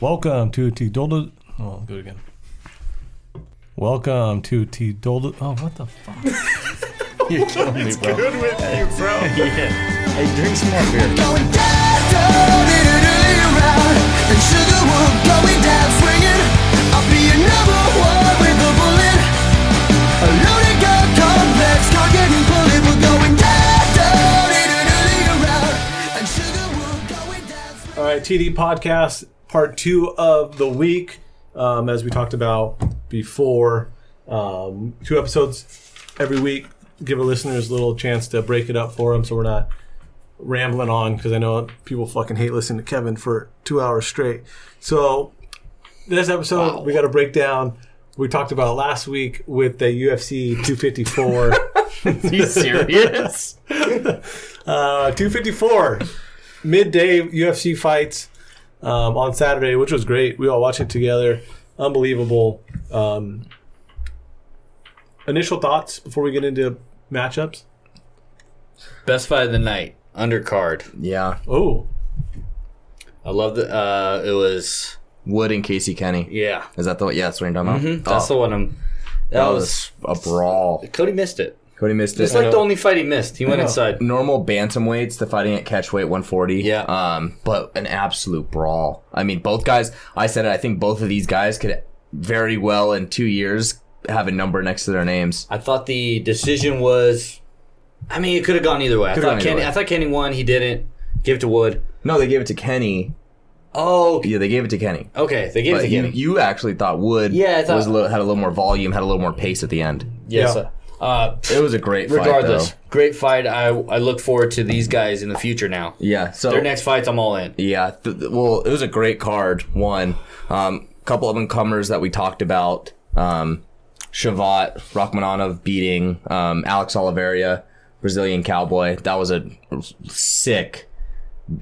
Welcome to T Dolda. Oh, I'll do it again. Welcome to T Dolda. Oh, what the fuck? You're killing me, bro. Good with you, bro. Yeah. Hey, drink some more beer. Going down, down, in an early round, and Sugarwood going down swinging. I'll be your number one with a bullet. A loaded gun complex, car getting bullet. We're going down, down, in an early round, and Sugarwood going down swinging. All right, TD podcast part two of the week. Um, as we talked about before, um, two episodes every week. Give our listeners a little chance to break it up for them, so we're not rambling on because I know people fucking hate listening to Kevin for two hours straight. So this episode we got a breakdown. We talked about last week with the UFC 254. Are you serious? Uh, 254 midday UFC fights um, on Saturday, which was great. We all watched it together. Unbelievable. Um, initial thoughts before we get into matchups? Best fight of the night. Undercard. Yeah, Oh, I love the. Uh, it was. Wood and Casey Kenny. Yeah. Is that the yeah? That's what you're talking about. Mhm, That's Oh, the one I'm. That, that was. was a brawl. Cody missed it. Cody missed it. It's like the only fight he missed. He went inside. normal bantamweights the fighting at catchweight 140. Yeah. Um, but an absolute brawl. I mean, both guys. I said it. I think both of these guys could very well in two years have a number next to their names. I thought the decision was. I mean, it could have gone either way. I Could've thought gone either Kenny. way. I thought Kenny won. He didn't. Give it to Wood. No, they gave it to Kenny. Oh, okay. Yeah, they gave it to Kenny. okay. They gave it But to you, Kenny. you actually thought Wood Yeah, I thought- was a little, had a little more volume, had a little more pace at the end. yes. Yeah. Uh, It was a great fight, regardless, though. great fight. I I look forward to these guys in the future now. Yeah. So Their next fights, I'm all in. Yeah, th- th- well, it was a great card. One, um, couple of incomers that we talked about. Um, Shavkat Rakhmonov beating um, Alex Oliveira, Brazilian Cowboy. That was a sick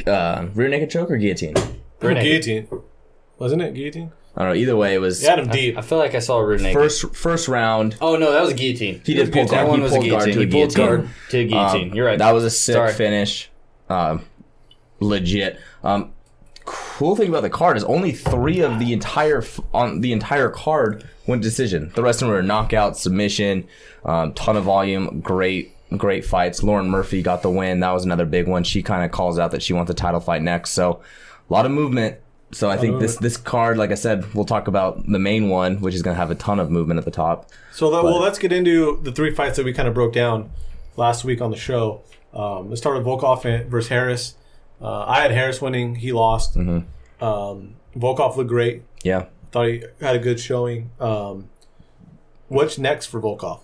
uh, rear naked choke or guillotine. Rear naked. guillotine. Wasn't it guillotine? I don't know. Either way, it was You had him deep. I feel like I saw a rear naked. first first round. Oh no, that was a guillotine. He did pull guard. That one He was a pulled guard guillotine. to He a pulled guard to a guillotine. Um, You're right. That was a sick Sorry. finish. Um, legit. Um, cool thing about the card is only three of the entire f- on the entire card went decision. The rest of them were knockout, submission, um, ton of volume, great, great fights. Lauren Murphy got the win. That was another big one. She kind of calls out that she wants a title fight next. So a lot of movement. So I think this this card, like I said, we'll talk about the main one, which is going to have a ton of movement at the top. So, that, well, let's get into the three fights that we kind of broke down last week on the show. Um, let's start with Volkov and- versus Harris. Uh, I had Harris winning. He lost. Um, Volkov looked great. Yeah. Thought he had a good showing. Um, what's next for Volkov?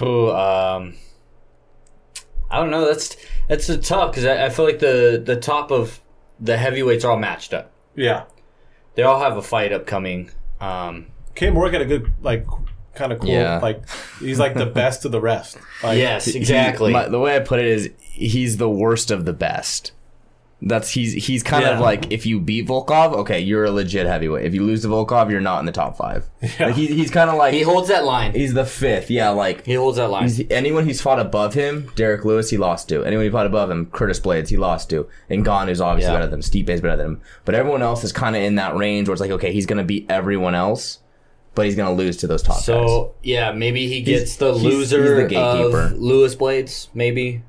Ooh, um, I don't know. That's that's a tough because I, I feel like the the top of the heavyweights are all matched up. Yeah, They all have a fight upcoming. Um, K. Morgan had a good like kind of cool. Yeah. Like he's like the best of the rest. Like, yes, exactly. He- my- the way I put it is he's the worst of the best. That's he's he's kind of like if you beat Volkov, okay, you're a legit heavyweight. If you lose to Volkov, you're not in the top five. Like he, he's kind of like he holds that line. he's the fifth. Yeah, like He holds that line. he's, anyone he's fought above him, Derrick Lewis, he lost to. Anyone he fought above him, Curtis Blaydes, he lost to. And Ngannou's obviously Yeah. better than him. Stipe's better than him. But everyone else is kind of in that range where it's like, okay, he's gonna beat everyone else, but he's gonna lose to those top guys. So yeah, maybe he gets the he's- loser he's the gatekeeper. of Lewis Blaydes. Maybe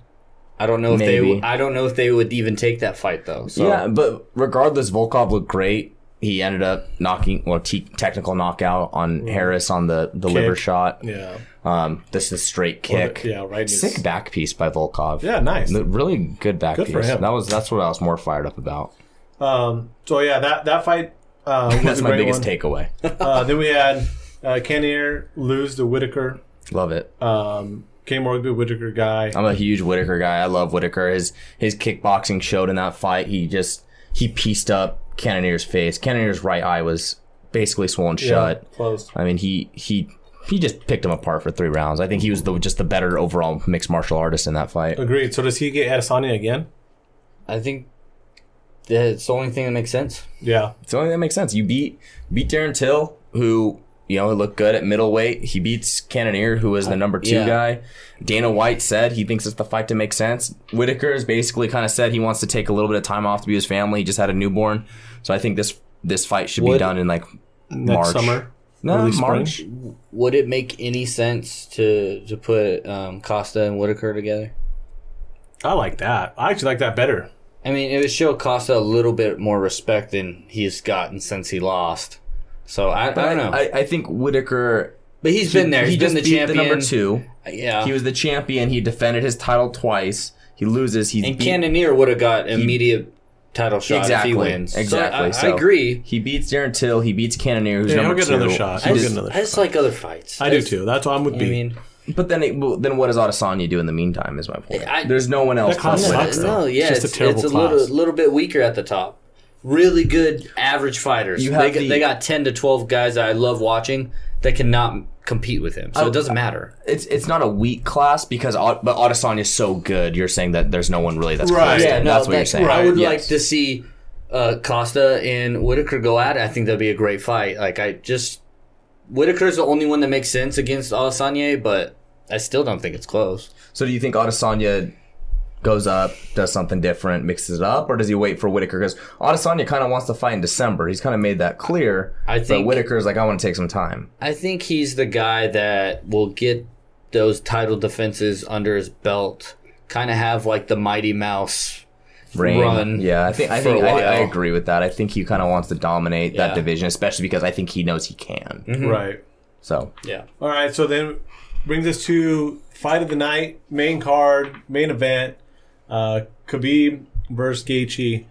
I don't know if Maybe. they. I don't know if they would even take that fight though. So Yeah, but regardless, Volkov looked great. He ended up knocking, well, t- technical knockout on Harris on the, the liver shot. yeah, Um, this is straight kick. yeah, right. in his- Sick back piece by Volkov. Yeah, nice. The- Really good back Good for piece. him. That was that's what I was more fired up about. Um, so yeah, that that fight uh, was That's a my great biggest one. takeaway. Uh, then we had uh, Cannonier lose to Whittaker. Love it. Um, K. Morgan, good Whittaker guy. I'm a huge Whittaker guy. I love Whittaker. His his kickboxing showed in that fight. He just he pieced up Cannonier's face. Cannonier's right eye was basically swollen shut. Closed. I mean, he he he just picked him apart for three rounds. I think he was the, just the better overall mixed martial artist in that fight. Agreed. So does he get Adesanya again? I think that's the only thing that makes sense. Yeah. It's the only thing that makes sense. You beat beat Darren Till, who you know, he looked good at middleweight. He beats Cannonier, who was the number two yeah. guy. Dana White said he thinks it's the fight to make sense. Whittaker has basically kind of said he wants to take a little bit of time off to be with his family. He just had a newborn, so I think this this fight should be done in like Next March. summer. No, early spring. March. Would it make any sense to to put um, Costa and Whittaker together? I like that. I actually like that better. I mean, it would show Costa a little bit more respect than he's gotten since he lost. So I, I don't know, I, I think Whittaker. but he's been there. He He's just been the beat champion. the number two. Uh, yeah, He was the champion. He defended his title twice. He loses. He and beat- Cannonier would have got immediate title shot Exactly. if he wins. Exactly. So I, I So- agree. He beats Darren Till. He beats Cannonier, who's Yeah, number he'll get two. another shot. He I He'll just- get just, another I just shot. like other fights. I do just- too. That's what I'm with I B. mean, But then, it, well, then what does Adesanya do in the meantime? Is my point. I- There's no one else. That class but sucks, Whittaker. though. no, yeah, It's it's, just a terrible it's a class. little little bit weaker at the top. Really good average fighters. You they, have got- the- they got ten to twelve guys that I love watching that cannot compete with him. So Oh, it doesn't matter. It's it's not a weak class because but Adesanya is so good. You're saying that there's no one really that's Right. Yeah, no, that's what you're saying. I would Yes. like to see uh, Costa and Whittaker go at it. I think that'd be a great fight. Like I just Whittaker's the only one that makes sense against Adesanya, but I still don't think it's close. So do you think Adesanya goes up, does something different, mixes it up, or does he wait for Whittaker? Because Adesanya kind of wants to fight in December. He's kind of made that clear. I but think- Whittaker's like, I want to take some time. I think he's the guy that will get those title defenses under his belt. Kind of have like the Mighty Mouse Reign. run Yeah, I think I think I, I agree with that. I think he kind of wants to dominate Yeah. that division, especially because I think he knows he can. Mm-hmm. Right. So Yeah. All right. So then brings us to fight of the night, main card, main event. Uh, Khabib versus Gaethje.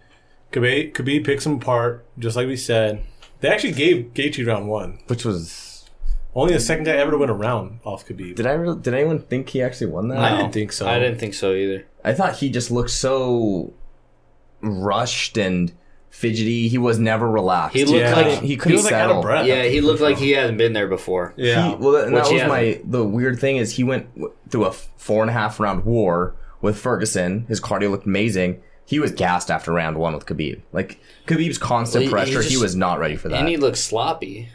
Khabib, Khabib picks him apart, just like we said. They actually gave Gaethje round one. which was Only the second guy ever to win a round off Khabib. did I re- did anyone think he actually won that? I didn't think so. I didn't think so either. I thought he just looked so rushed and fidgety. He was never relaxed. He looked Yeah. like he couldn't was like out settle. of breath. yeah, he looked like he hadn't been there before. Yeah. He, well, and Which that he was my the weird thing is he went w- through a f- four and a half round war with Ferguson. His cardio looked amazing. He was gassed after round one with Khabib. Like Khabib's constant Well, he- he pressure, he, just- was not ready for that. And he He, looked sloppy.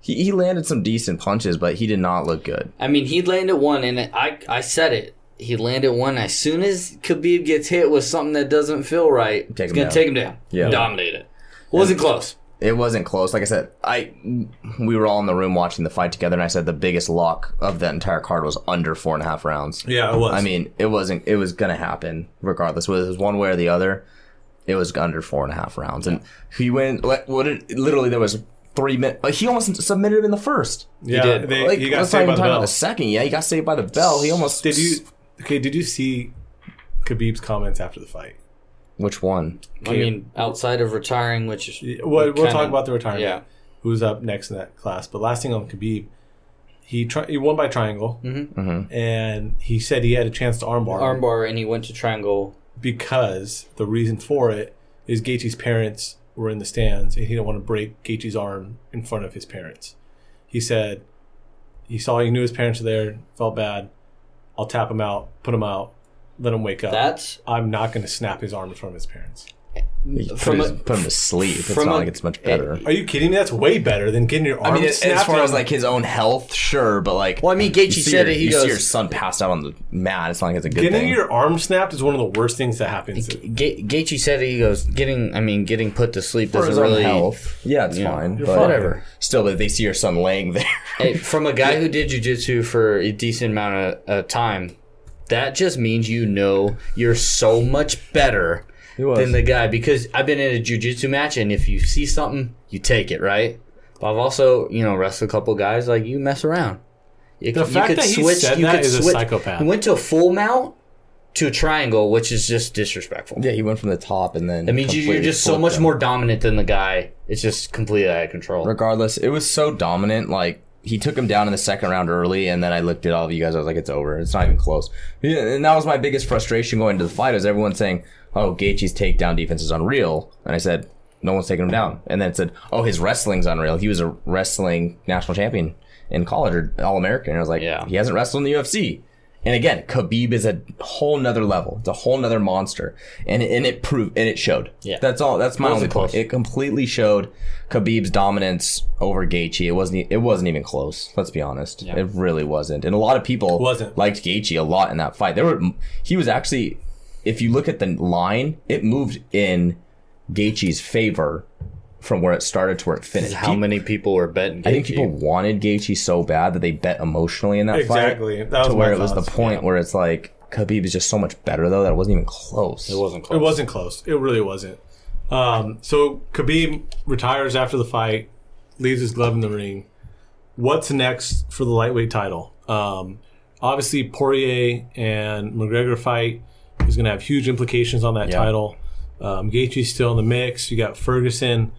he he landed some decent punches, but he did not look good. I mean, he landed one, and I I said it. He landed one. As soon as Khabib gets hit with something that doesn't feel right, Take he's him gonna down. take him down. Yeah. dominate it. Wasn't close. It wasn't close. Like I said, I we were all in the room watching the fight together, and I said the biggest lock of that entire card was under four and a half rounds. Yeah, it was. I mean, it wasn't. It was gonna happen regardless. Whether it was one way or the other, it was under four and a half rounds. And he went. Like, what? It, literally, there was three minutes. Like, he almost submitted him in the first. yeah, did. They, Like, he got let's saved by the talk about bell. the second. Yeah, he got saved by the bell. He almost Did you? Okay. Did you see Khabib's comments after the fight? Which one? I mean, outside of retiring, which is We'll, we'll kinda- talk about the retirement. Yeah. Who's up next in that class? But last thing on Khabib, he tri- he won by triangle, Mm-hmm. and he said he had a chance to armbar armbar, and he went to triangle. because the reason for it is Gaethje's parents were in the stands, and he didn't want to break Gaethje's arm in front of his parents. He said he saw he knew his parents were there, felt bad. I'll tap him out, put him out, let him wake up. That's I'm not going to snap his arm in front of his parents. He put, From his, a- put him to sleep. It's not a- like it's much better. Are you kidding me? That's way better than getting your arm I mean, as snapped far as like his own health, sure, but like, Well, I mean, Gaethje you see said your- it. He you goes, see your son passed out on the mat. It's not like it's a good Getting thing. your arm snapped is one of the worst things that happens. Ga- Gaethje said it. He goes, getting. I mean, getting put to sleep for his doesn't own really. health. Yeah, it's you know, fine. you're But whatever. Still, but they see your son laying there. Hey, from a guy who did jujitsu for a decent amount of uh, time, that just means you know you're so much better than the guy. Because I've been in a jujitsu match, and if you see something, you take it, right? But I've also, you know, wrestled a couple guys. Like you mess around. You, The fact that he said that is a psychopath. He went to a full mount to a triangle, which is just disrespectful. yeah, he went from the top and then. I mean, you- you're just so much him. more dominant than the guy. It's just completely out of control. Regardless, it was so dominant. Like he took him down in the second round early, and then I looked at all of you guys. I was like, "It's over. It's not even close." Yeah, and that was my biggest frustration going into the fight. Is everyone saying, "Oh, Gaethje's takedown defense is unreal," and I said, "No one's taking him down." And then it said, "Oh, his wrestling's unreal. He was a wrestling national champion in college or All American." And I was like, Yeah. he hasn't wrestled in the UFC." And again, Khabib is a whole nother level. It's a whole nother monster, and and it proved and it showed. Yeah. that's all. That's my only point. close. It completely showed Khabib's dominance over Gaethje. It wasn't. It wasn't even close. Let's be honest. Yeah. It really wasn't. And a lot of people Wasn't. liked Gaethje a lot in that fight. There were. He was actually, if you look at the line, it moved in Gaethje's favor from where it started to where it finished. How many people were betting? I think people wanted Gaethje so bad that they bet emotionally in that Exactly. fight. Exactly. to where my it was the thoughts. point where it's like Khabib is just so much better though that it wasn't even close. It wasn't close. It wasn't close. It really wasn't. Um, so Khabib retires after the fight, leaves his glove in the ring. What's next for the lightweight title? Um, obviously, Poirier and McGregor fight is going to have huge implications on that Yeah. title. Um, Gaethje's still in the mix. You got Ferguson.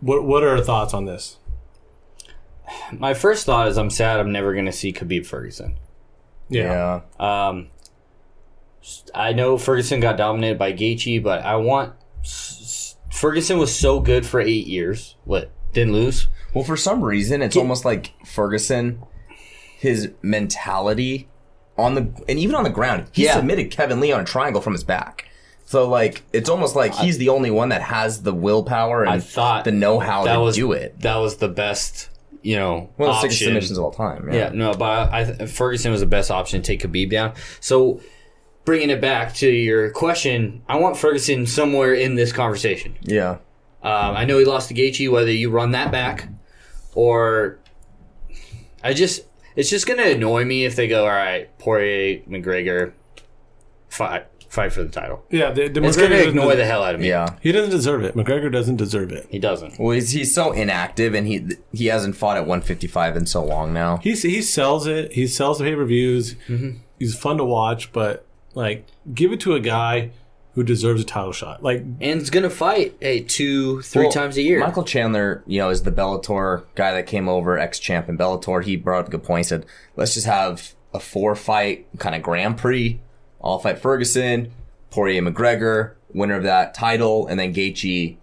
What What are our thoughts on this? My first thought is I'm sad I'm never going to see Khabib Ferguson. Yeah. Um, I know Ferguson got dominated by Gaethje, but I want s- s- Ferguson was so good for eight years. What didn't lose? Well, for some reason, it's almost like Ferguson, his mentality on the and even on the ground, he Yeah. submitted Kevin Lee on a triangle from his back. So like, it's almost like he's the only one that has the willpower and I thought the know-how that to was do it. That was the best, you know, One of the sickest option. submissions of all time. Yeah, no, but I, I Ferguson was the best option to take Khabib down. So, bringing it back to your question, I want Ferguson somewhere in this conversation. yeah. Um, I know he lost to Gaethje. Whether you run that back, or I just, it's just gonna annoy me if they go, all right, Poirier, McGregor, fight, fight for the title. Yeah, the, the It's McGregor gonna doesn't ignore des- the hell out of me. Yeah. He doesn't deserve it. McGregor doesn't deserve it. he doesn't. Well, he's, he's so inactive, and he he hasn't fought at 155 in so long now. He's he sells it. He sells the pay per views. Mm-hmm. He's fun to watch, but like, give it to a guy who deserves a title shot. Like, And it's gonna fight, hey, two, three Well, times a year. Michael Chandler, you know, is the Bellator guy that came over, ex champ in Bellator. He brought up a good point. He said, let's just have a four fight kind of Grand Prix. I'll fight Ferguson, Poirier McGregor, winner of that title, and then Gaethje,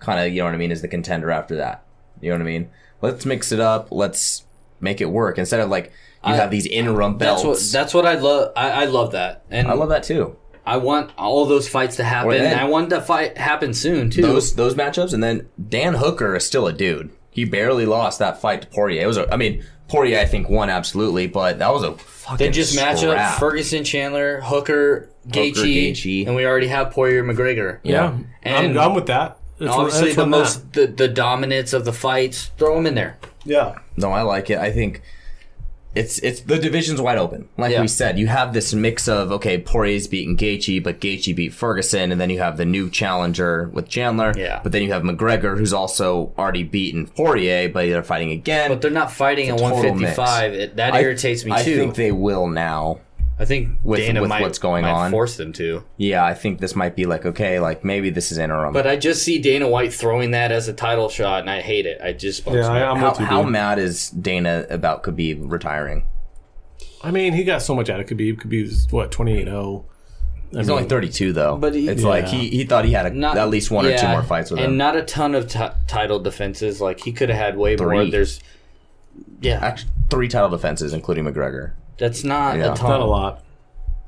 kind of, you know what I mean, is the contender after that. You know what I mean? Let's mix it up. Let's make it work instead of like you I- have these interim belts. That's what that's what I love. I, I love that, and I love that too. I want all those fights to happen. Then- and I want that fight happen soon too. those those matchups, and then Dan Hooker is still a dude. He barely lost that fight to Poirier. It was, a, I mean, Poirier I think won absolutely, but that was a fucking. then just match up. Ferguson, Chandler, Hooker, Gaethje, Gaethje. and we already have Poirier, McGregor. yeah, And I'm, I'm with that. That's where- Obviously, the where I'm at. most the, the dominance of the fights. Throw them in there. Yeah, No, I like it. I think it's it's the division's wide open. Like Yeah. we said, you have this mix of okay, Poirier's beating Gaethje, but Gaethje beat Ferguson, and then you have the new challenger with Chandler. Yeah. But then you have McGregor, who's also already beaten Poirier, but they're fighting again. But they're not fighting at It's a 155. It, that I- irritates me too. I think they will now. I think with- Dana with might, what's going might on. force them to. Yeah, I think this might be like okay, like maybe this is interim. But I just see Dana White throwing that as a title shot, and I hate it. I just yeah. I, I'm how, how mad is Dana about Khabib retiring? I mean, he got so much out of Khabib. Khabib's what 28-0. He's mean, only 32 though. But he- it's like he, he thought he had a, Not- at least one or two more fights with and him. And not a ton of t- title defenses. Like he could have had way more. There's, yeah, Actually, three title defenses, including McGregor. That's not Yeah. a ton. not a lot.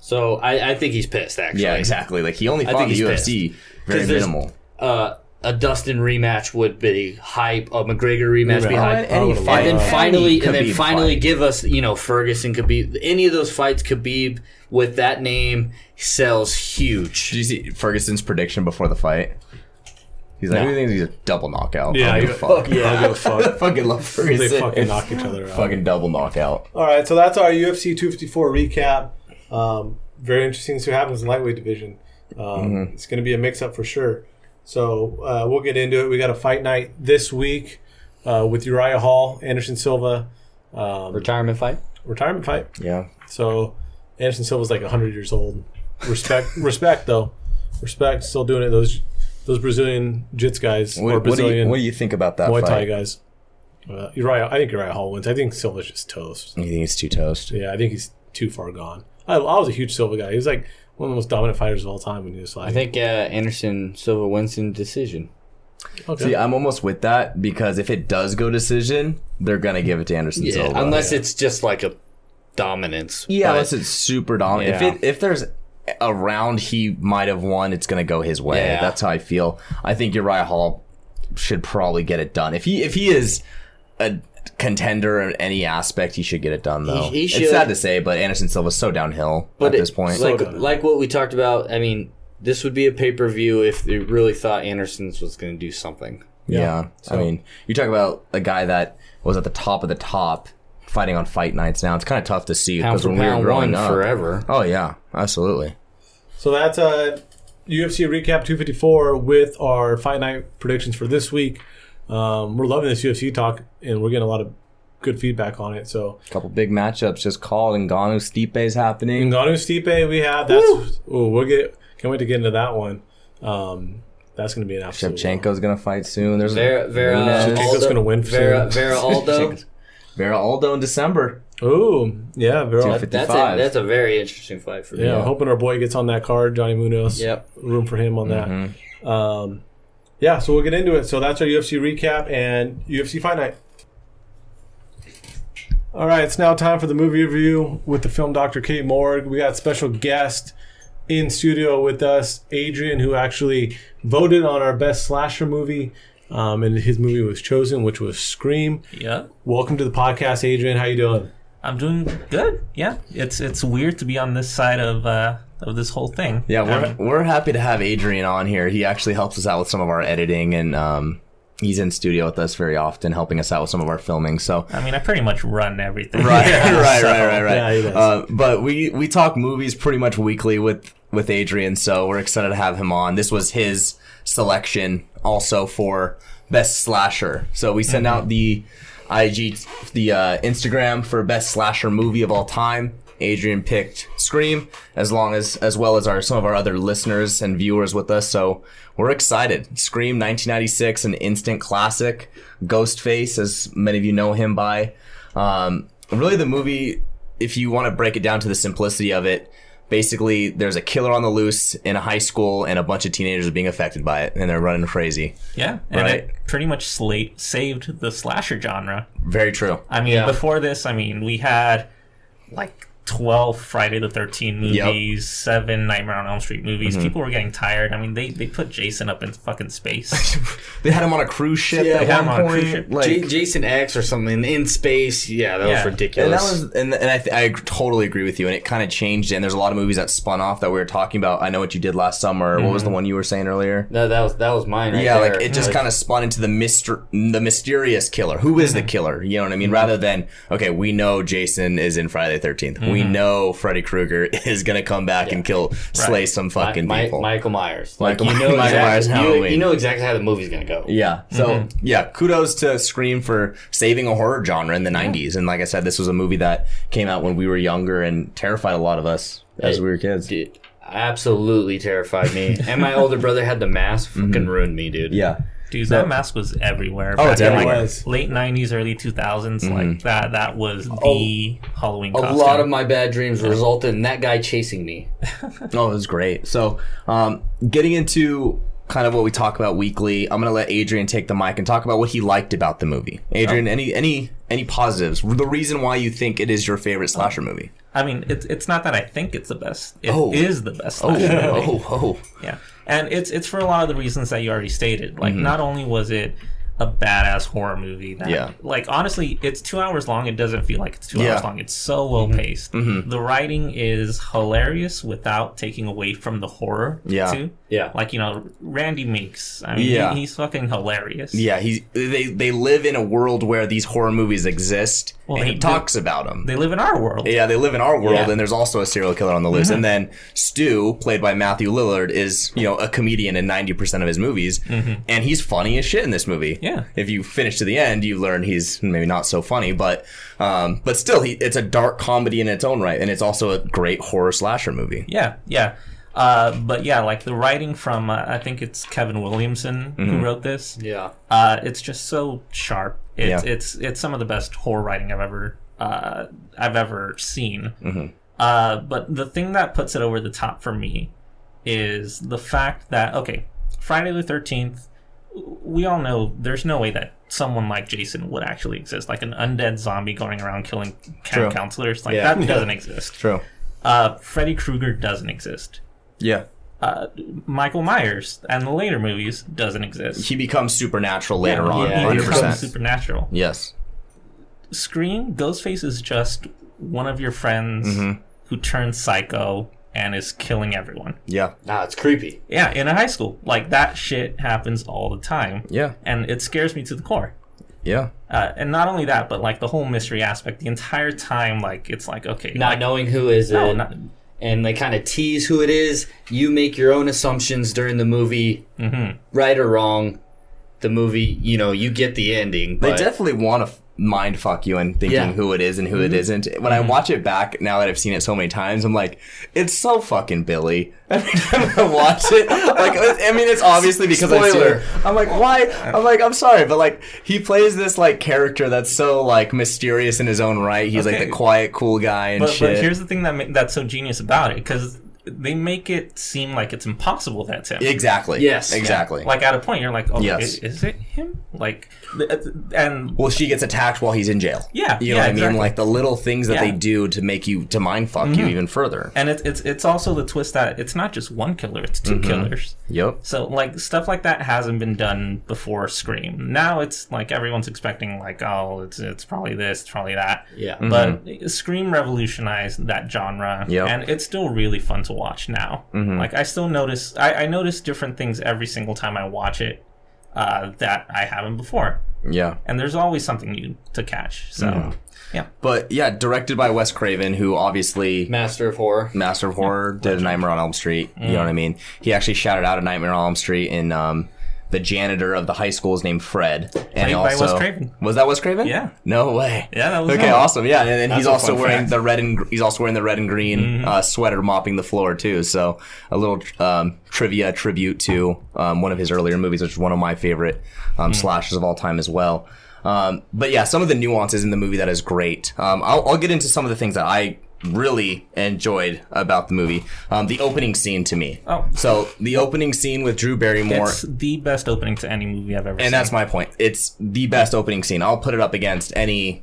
So I, I think he's pissed. Actually, Yeah, exactly. Like he only fought in think the he's UFC very 'Cause there's- minimal. Uh, a Dustin rematch would be hype. A McGregor rematch would be Rematch. hype. any would've fight, and then finally, any and then finally, fight. give us you know Ferguson, Khabib, any of those fights. Khabib with that name sells huge. Did you see Ferguson's prediction before the fight? He's like, No. who thinks he's a double knockout? Yeah, I don't give a fuck. Yeah, I give a fuck. Fucking love They fucking knock each other out. Fucking double knockout. All right, so that's our UFC 254 recap. Um, very interesting to see what happens in the lightweight division. Um, It's going to be a mix-up for sure. So uh, we'll get into it. We got a fight night this week uh, with Uriah Hall, Anderson Silva, um, Retirement fight. retirement fight. Yeah. So Anderson Silva's like 100 years old. Respect, respect though. Respect, still doing it. Those those Brazilian jits guys or What, what, do Brazilian you, what do you think about that Muay Thai fight? guys. Uh, Uriah, I think Uriah Hall wins. I think Silva's just toast. You think it's too toast? Yeah, I think he's too far gone. I, I was a huge Silva guy. He was like one of the most dominant fighters of all time when he was like. I think uh, Anderson Silva wins in decision. okay. See, I'm almost with that because if it does go decision, they're gonna give it to Anderson Yeah, Silva. unless yeah. it's just like a dominance. Yeah, but- unless it's super dominant. Yeah. If it if there's a round he might have won, it's gonna go his way. Yeah. That's how I feel. I think Uriah Hall should probably get it done. If he if he is a contender in any aspect, he should get it done though. he should. It's sad to say, but Anderson Silva's so downhill but at it- this point. like done. like what we talked about. I mean, this would be a pay per view if they really thought Anderson's was going to do something. yeah. so- I mean, you talk about a guy that was at the top of the top fighting on fight nights now. It's kind of tough to see Pound because for when we were pound, growing one up. forever. Oh yeah, absolutely. So that's uh, UFC recap 254 with our fight night predictions for this week. Um, we're loving this UFC talk, and we're getting a lot of good feedback on it. So A couple big matchups just called. Ngannou is happening. Ngannou Stipe, we have that's. Oh, we'll get. Can't wait to get into that one. Um, that's going to be an absolute. Shevchenko's gonna fight soon. There's Vera, Vera, Nunez. Shevchenko's Aldo, gonna win Vera, soon. Vera Aldo. Vera Aldo in December. Ooh, yeah, very. Two Yeah, fifty- That's a, that's a very interesting fight for me. I'm hoping our boy gets on that card, Johnny Munoz. Yep. room for him on that. Mm-hmm. Um, yeah, so we'll get into it. So that's our UFC recap and UFC Fight Night. All right, it's now time for the movie review with the film Dr. Kate Morg. We got a special guest in studio with us, Adrian, who actually voted on our best slasher movie. Um, and his movie was chosen, which was Scream. Yeah, Welcome to the podcast, Adrian. How you doing? I'm doing good. Yeah, it's it's weird to be on this side of uh, of this whole thing. Yeah, we're Um, we're happy to have Adrian on here. He actually helps us out with some of our editing, and um, he's in studio with us very often, helping us out with some of our filming. So. I mean, I pretty much run everything. Right, right, right, right, right. Yeah. Uh, but we we talk movies pretty much weekly with with Adrian, so we're excited to have him on. This was his selection also for best slasher. So we send out the IG, the uh, Instagram for best slasher movie of all time. Adrian picked Scream, as long as as well as our some of our other listeners and viewers with us. So we're excited. Scream, 1996, an instant classic. Ghostface, as many of you know him by. Um, really, the movie, if you want to break it down to the simplicity of it, basically there's a killer on the loose in a high school, and a bunch of teenagers are being affected by it, and they're running crazy. Yeah, and Right. it pretty much slate saved the slasher genre. Very true. I mean, Yeah. before this, I mean, we had like 12 Friday the 13th movies, seven Nightmare on Elm Street movies. Mm-hmm. People were getting tired. I mean, they, they put Jason up in fucking space. They had him on a cruise ship Yeah, at they had him one on a point. cruise ship. Like, J- Jason X or something in space. Yeah, that Yeah. was ridiculous. and that was, and, and I, th- I totally agree with you. And it kind of changed. And there's a lot of movies that spun off that we were talking about. I know what you did last summer. What was the mm-hmm. one you were saying earlier? no, that was that was mine. Right yeah, there. like it just kind of spun into the myster- the mysterious killer. Who is the mm-hmm. killer? You know what I mean? Mm-hmm. Rather than okay, we know Jason is in Friday the 13th. We know Freddy Krueger is gonna come back and kill, slay some fucking Mi- people. Michael Myers. Like Michael- you know Michael exactly, Myers you, Halloween. you know exactly how the movie's gonna go. Yeah. So Mm-hmm. yeah, kudos to Scream for saving a horror genre in the '90s. And like I said, this was a movie that came out when we were younger and terrified a lot of us as It- we were kids. Dude, absolutely terrified me. and my older brother had the mask. Fucking ruined me, dude. Mm-hmm. Yeah. Dude, that mask was everywhere. Oh, it Back in, everywhere. Like, late 90s, early 2000s. Like that, that was the Halloween A costume. lot of my bad dreams resulted in that guy chasing me. Oh, it was great. So, um, getting into kind of what we talk about weekly, I'm gonna let Adrian take the mic and talk about what he liked about the movie. Adrian, any any any positives? The reason why you think it is your favorite slasher movie? I mean, it's it's not that I think it's the best. It Oh. is the best. Oh, slasher movie. oh, oh. Yeah, and it's it's for a lot of the reasons that you already stated. Mm-hmm. Like, not only was it a badass horror movie that, Yeah. like, honestly, it's two hours long. It doesn't feel like it's two Yeah. Mm-hmm. hours long. It's so well paced. The writing is hilarious without taking away from the horror. Yeah. too. Yeah. Like you know, Randy Meeks. I mean, Yeah. he, he's fucking hilarious. Yeah, he's they they live in a world where these horror movies exist, Well, and they he do. talks about them. They live in our world. Yeah, they live in our world, Yeah. and there's also a serial killer on the loose. And then Stu, played by Matthew Lillard, is you know a comedian in ninety percent of his movies, and he's funny as shit in this movie. Yeah. if you finish to the end, you learn he's maybe not so funny, but um, but still, he it's a dark comedy in its own right, and it's also a great horror slasher movie. Yeah, yeah. Uh, but yeah, like the writing from uh, I think it's Kevin Williamson Mm-hmm. who wrote this. Yeah. Uh, it's just so sharp. It's Yeah. it's it's some of the best horror writing I've ever uh, I've ever seen. Mm-hmm. Uh, but the thing that puts it over the top for me is the fact that okay, Friday the Thirteenth we all know there's no way that someone like Jason would actually exist, like an undead zombie going around killing camp counselors. Like Yeah. that doesn't exist. True. Uh, Freddy Krueger doesn't exist. Yeah. Uh, Michael Myers and the later movies doesn't exist. He becomes supernatural later Yeah, on. yeah, he becomes supernatural. Yes. Scream, Ghostface is just one of your friends Mm-hmm. who turns psycho and is killing everyone. Yeah. Nah, it's creepy. Yeah, in a high school. Like that shit happens all the time. Yeah. And it scares me to the core. Yeah. Uh, and not only that, but like the whole mystery aspect, the entire time, like it's like okay, Not like, knowing who is no, it, not, and they kind of tease who it is. You make your own assumptions during the movie, Mhm. right or wrong. The movie, you know, you get the ending. They But definitely want to f- mind fuck you and thinking Yeah. who it is and who it mm-hmm. isn't. When I mm-hmm. watch it back now that I've seen it so many times, I'm like, it's so fucking Billy. Every time I watch it, like I mean, it's obviously because I Spoiler. it. I'm like, why? I'm like, I'm sorry, but like he plays this like character that's so like mysterious in his own right. He's like the quiet, cool guy and but, shit. but here's the thing that ma- that's so genius about it because they make it seem like it's impossible that's him. exactly. Yes. Exactly. Like at a point, you're like, oh, Yes. is, is it him? Like, and well, she gets attacked while he's in jail. Yeah, You know yeah, what I mean? Like the little things that Yeah. Mm-hmm. they do to make you to mind fuck you mm-hmm. even further. and it's it's it's also the twist that it's not just one killer; it's 2 mm-hmm. killers. Yep. So like stuff like that hasn't been done before Scream. Now it's like everyone's expecting like, oh, it's it's probably this, it's probably that. yeah, mm-hmm. But Scream revolutionized that genre, Yep. and it's still really fun to watch now. Like I still notice, I, I notice different things every single time I watch it uh, that I haven't before, Yeah. and there's always something new to catch. So yeah, But yeah, directed by Wes Craven, who obviously Master of Horror. Master of Horror did a Nightmare on Elm Street. You know what I mean? He actually shouted out a Nightmare on Elm Street in um, the janitor of the high school is named Fred. And by also Wes Craven. was that Wes Craven? Yeah. No way. Yeah, that was okay. him. Awesome. Yeah, and then he's also wearing fact. the red and he's also wearing the red and green Mm-hmm. uh, sweater, mopping the floor too. So a little um, trivia tribute to um, one of his earlier movies, which is one of my favorite um, Mm. slashers of all time as well. Um, but yeah, some of the nuances in the movie that is great. Um, I'll, I'll get into some of the things that I really enjoyed about the movie. Um, the opening scene to me. Oh. So the opening scene with Drew Barrymore. it's the best opening to any movie I've ever seen. And that's my point. It's the best opening scene. I'll put it up against any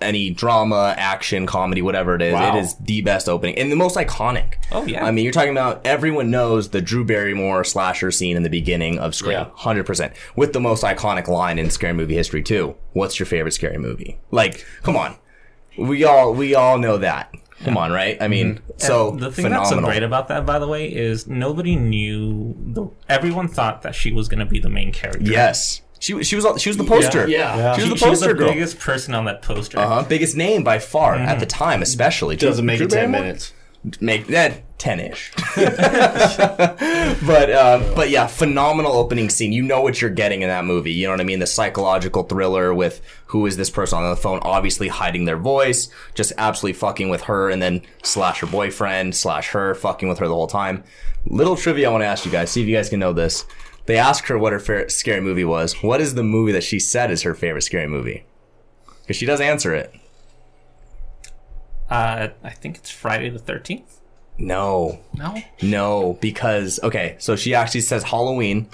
any drama, action, comedy, whatever it is. Wow. It is the best opening and the most iconic. Oh, yeah. I mean, you're talking about everyone knows the Drew Barrymore slasher scene in the beginning of Scream, Yeah. hundred percent, with the most iconic line in scary movie history too. What's your favorite scary movie? Like, come on, we all we all know that. Come on, right? I mean, so the thing phenomenal. that's so great about that, by the way, is nobody knew. The, everyone thought that she was going to be the main character. yes, she was- she was she was the poster. Yeah. Yeah. She was she, the she was poster the girl. biggest person on that poster. Uh-huh. Biggest name by far at the time, especially. Doesn't make Drew it ten Barrymore? minutes. Make that ten ish. but um, but yeah, phenomenal opening scene. You know what you're getting in that movie. You know what I mean? The psychological thriller with who is this person on the phone, obviously hiding their voice, just absolutely fucking with her, and then slash her boyfriend slash her fucking with her the whole time. Little trivia I want to ask you guys. See if you guys can know this. They asked her what her favorite scary movie was. What is the movie that she said is her favorite scary movie? Because she does answer it. Uh, I think it's Friday the Thirteenth. No, No, no, because okay, so she actually says Halloween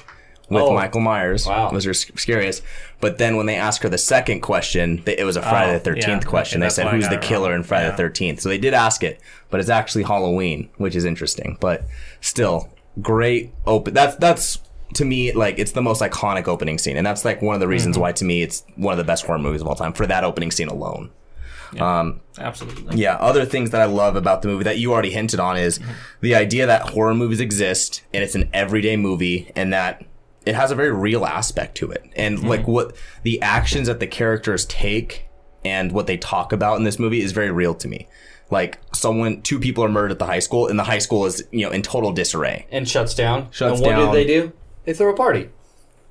with Oh. Michael Myers Wow. was her scariest. But then when they ask her the second question, it was a Friday Oh, the Thirteenth yeah, question. okay, they said, "Who's the killer wrong. in Friday Yeah. the 13th? So they did ask it, but it's actually Halloween, which is interesting. But still, great open. That's that's to me like it's the most iconic opening scene, and that's like one of the Mm-hmm. reasons why to me it's one of the best horror movies of all time for that opening scene alone. Um, absolutely. Yeah, other things that I love about the movie that you already hinted on is mm-hmm. the idea that horror movies exist and it's an everyday movie and that it has a very real aspect to it. And mm-hmm. like what the actions that the characters take and what they talk about in this movie is very real to me. Like someone two people are murdered at the high school and the high school is, you know, in total disarray. And shuts down. Shuts and what down. did they do? They throw a party.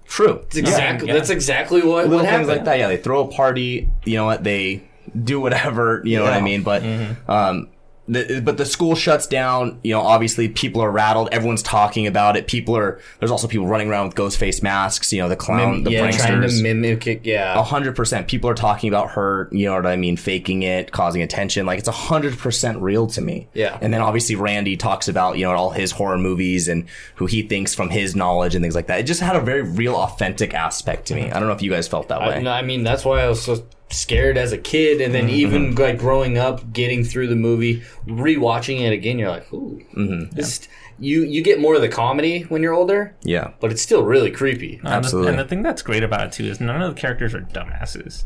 True. That's exactly. Yeah. That's exactly what, little what things happened. like that. Yeah, they throw a party. You know what? They do whatever. You know what I mean? But um, the, but the school shuts down. You know, obviously people are rattled. Everyone's talking about it. People are. There's also people running around with ghost face masks. You know, the clown, the yeah, trying pranksters. to mimic it. Yeah. A hundred percent. People are talking about her, you know what I mean, faking it, causing attention. Like it's a hundred percent real to me. Yeah. And then obviously Randy talks about, you know, all his horror movies and who he thinks from his knowledge and things like that. It just had a very real, authentic aspect to me. I don't know if you guys felt that I, way. no, I mean, that's why I was so scared as a kid, and Mm-hmm. then even like growing up, getting through the movie, rewatching it again, you're like, ooh, Mm-hmm. this. You you get more of the comedy when you're older, Yeah. but it's still really creepy. And the- Absolutely. And the thing that's great about it too is none of the characters are dumbasses,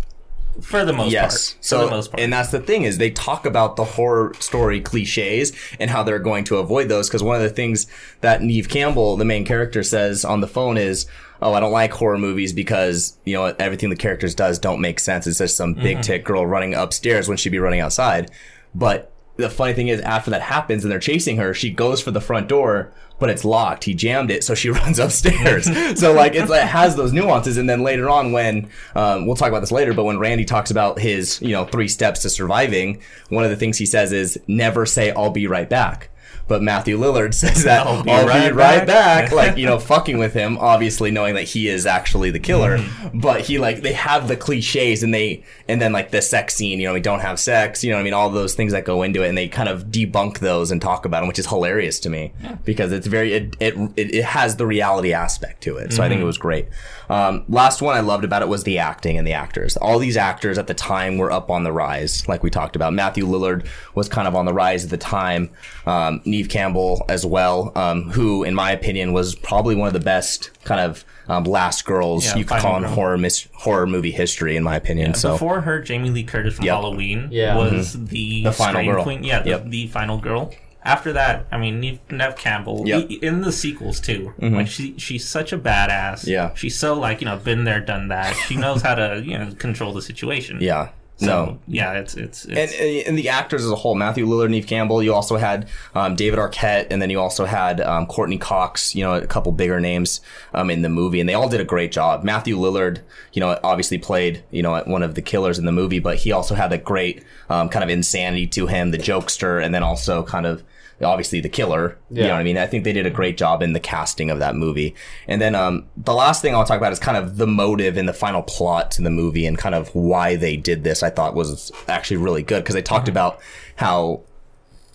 for the most Yes. part. So, for the most part. and that's the thing is they talk about the horror story cliches and how they're going to avoid those. Because one of the things that Neve Campbell, the main character, says on the phone is, "Oh, I don't like horror movies because you know everything the characters does don't make sense. It's just some big tit girl running upstairs when she'd be running outside." But the funny thing is, after that happens and they're chasing her, she goes for the front door, but it's locked. He jammed it, so she runs upstairs. so like it's, it has those nuances. And then later on, when um, we'll talk about this later, but when Randy talks about his you know three steps to surviving, one of the things he says is never say "I'll be right back." But Matthew Lillard says that I'll be, right, right back, like you know, fucking with him, obviously knowing that he is actually the killer. But he like they have the cliches and they and then like the sex scene, you know, we don't have sex, you know, what I mean, all those things that go into it, and they kind of debunk those and talk about them, which is hilarious to me because it's very it it it, it has the reality aspect to it. So I think it was great. Um, last one I loved about it was the acting and the actors. All these actors at the time were up on the rise, like we talked about. Matthew Lillard was kind of on the rise at the time. Um, Neve Campbell as well, um, who, in my opinion, was probably one of the best kind of um, last girls Yeah, you could call in girl. horror mis- horror movie history, in my opinion. so Before her, Jamie Lee Curtis from Yep. Halloween Yeah. was the, The final girl. queen. Yeah, the, Yep. the final girl. After that, I mean, Neve, Neve Campbell Yep. Mm-hmm. in the sequels too. Like she, she's such a badass. Yeah. she's so like you know, been there, done that. She knows how to you know control the situation. yeah, So, no, yeah, it's it's, and, it's and the actors as a whole, Matthew Lillard, Neve Campbell. You also had um, David Arquette, and then you also had um, Courteney Cox. You know, a couple bigger names um, in the movie, and they all did a great job. Matthew Lillard, you know, obviously played you know one of the killers in the movie, but he also had a great um, kind of insanity to him, the jokester, and then also kind of obviously the killer. Yeah. You know what I mean? I think they did a great job in the casting of that movie. And then um, the last thing I'll talk about is kind of the motive and the final plot to the movie and kind of why they did this. I thought was actually really good because they talked about how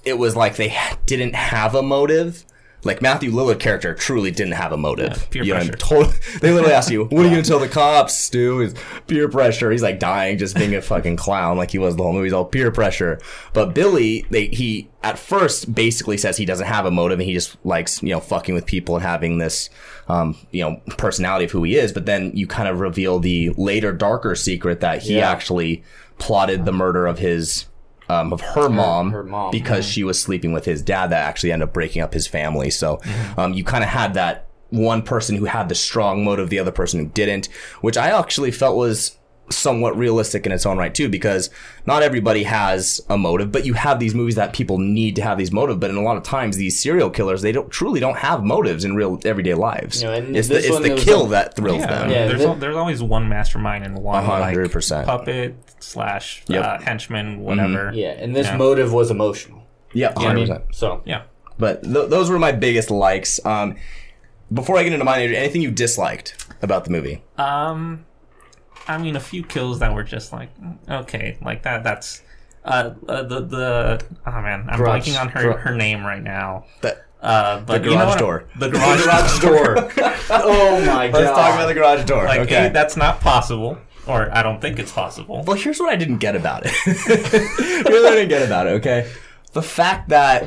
it was like they didn't have a motive. Like Matthew Lillard character truly didn't have a motive. Yeah, peer you know, pressure. totally, they literally ask you, "What are you gonna tell the cops, Stu?" Is peer pressure. He's like dying, just being a fucking clown, like he was the whole movie. He's all peer pressure. But Billy, they he at first basically says he doesn't have a motive, and he just likes you know fucking with people and having this um, you know personality of who he is. But then you kind of reveal the later darker secret that he Yeah. actually plotted the murder of his um, of her mom, her mom, because she was sleeping with his dad that actually ended up breaking up his family. So um, you kind of had that one person who had the strong motive, the other person who didn't, which I actually felt was somewhat realistic in its own right too, because not everybody has a motive, but you have these movies that people need to have these motive. But in a lot of times, these serial killers they don't truly don't have motives in real everyday lives. You know, it's the, it's the kill a- that thrills yeah, them. Yeah, there's the- al- there's always one mastermind and one A hundred like percent. puppet slash Yep. uh, henchman, whatever. Yeah, and this Yeah. motive was emotional. Yeah, I mean, 100%. so Yeah. But th- those were my biggest likes. Um, before I get into mine, anything you disliked about the movie? Um, I mean, a few kills that were just like mm, okay, like that. That's uh, uh the the oh man, I'm Garage- blanking on her gar- her name right now. That Uh, but The you know garage door. The garage, garage door. oh my god! let's talk about the garage door. Like, okay. A, that's not possible, or I don't think it's possible. Well, here's what I didn't get about it. here's what I didn't get about it, okay? The fact that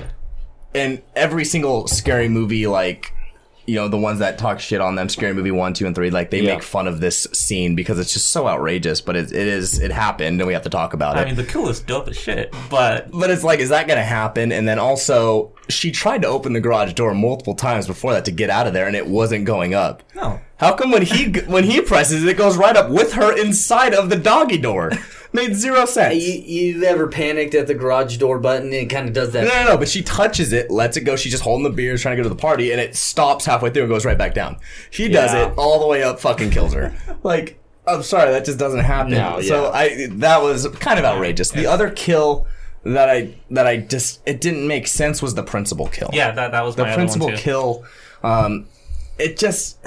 in every single scary movie, like, you know, the ones that talk shit on them, Scary Movie 1, 2, and 3, like, they Yeah. make fun of this scene because it's just so outrageous, but it, it is, it happened and we have to talk about it. I mean, the kill is dope as shit, but but it's like, is that going to happen? And then also, she tried to open the garage door multiple times before that to get out of there, and it wasn't going up. no. How come when he when he presses it, it goes right up with her inside of the doggy door? Made zero sense. You, you ever panicked at the garage door button? It kind of does that. No, no, no. But she touches it, lets it go. She's just holding the beers, trying to go to the party, and it stops halfway through and goes right back down. She does Yeah. it all the way up, fucking kills her. like, I'm sorry, that just doesn't happen. No, So yeah. I that was kind of outrageous. The other kill that I that I just it didn't make sense was the principal kill. Yeah, that that was the my principal other one too. kill. Um, it just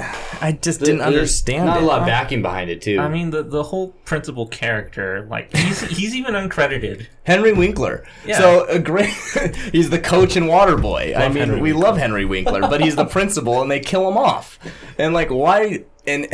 I just didn't understand Not it. a lot of backing behind it too. I mean, the the whole principal character, like he's he's even uncredited. Henry Winkler. Yeah. So a great. he's the coach in Waterboy. I Love mean, Henry we Winkler. love Henry Winkler, but he's the principal, and they kill him off. And like, why? And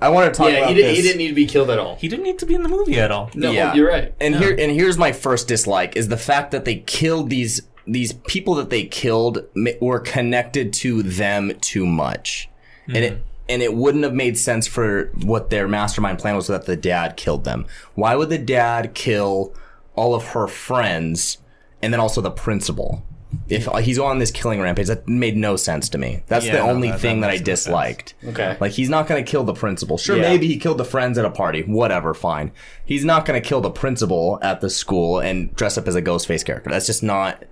I want to talk yeah, about he, did, this. he didn't need to be killed at all. He didn't need to be in the movie at all. No, Yeah. you're right. And here and here's my first dislike is the fact that they killed these these people that they killed were connected to them too much, and it and it wouldn't have made sense for what their mastermind plan was that the dad killed them. Why would the dad kill all of her friends and then also the principal? If he's on this killing rampage, that made no sense to me. That's Yeah, the no, only that- thing that that, I no disliked. Okay. Like he's not going to kill the principal. Sure, Yeah. maybe he killed the friends at a party. Whatever, fine. He's not going to kill the principal at the school and dress up as a ghost face character. That's just not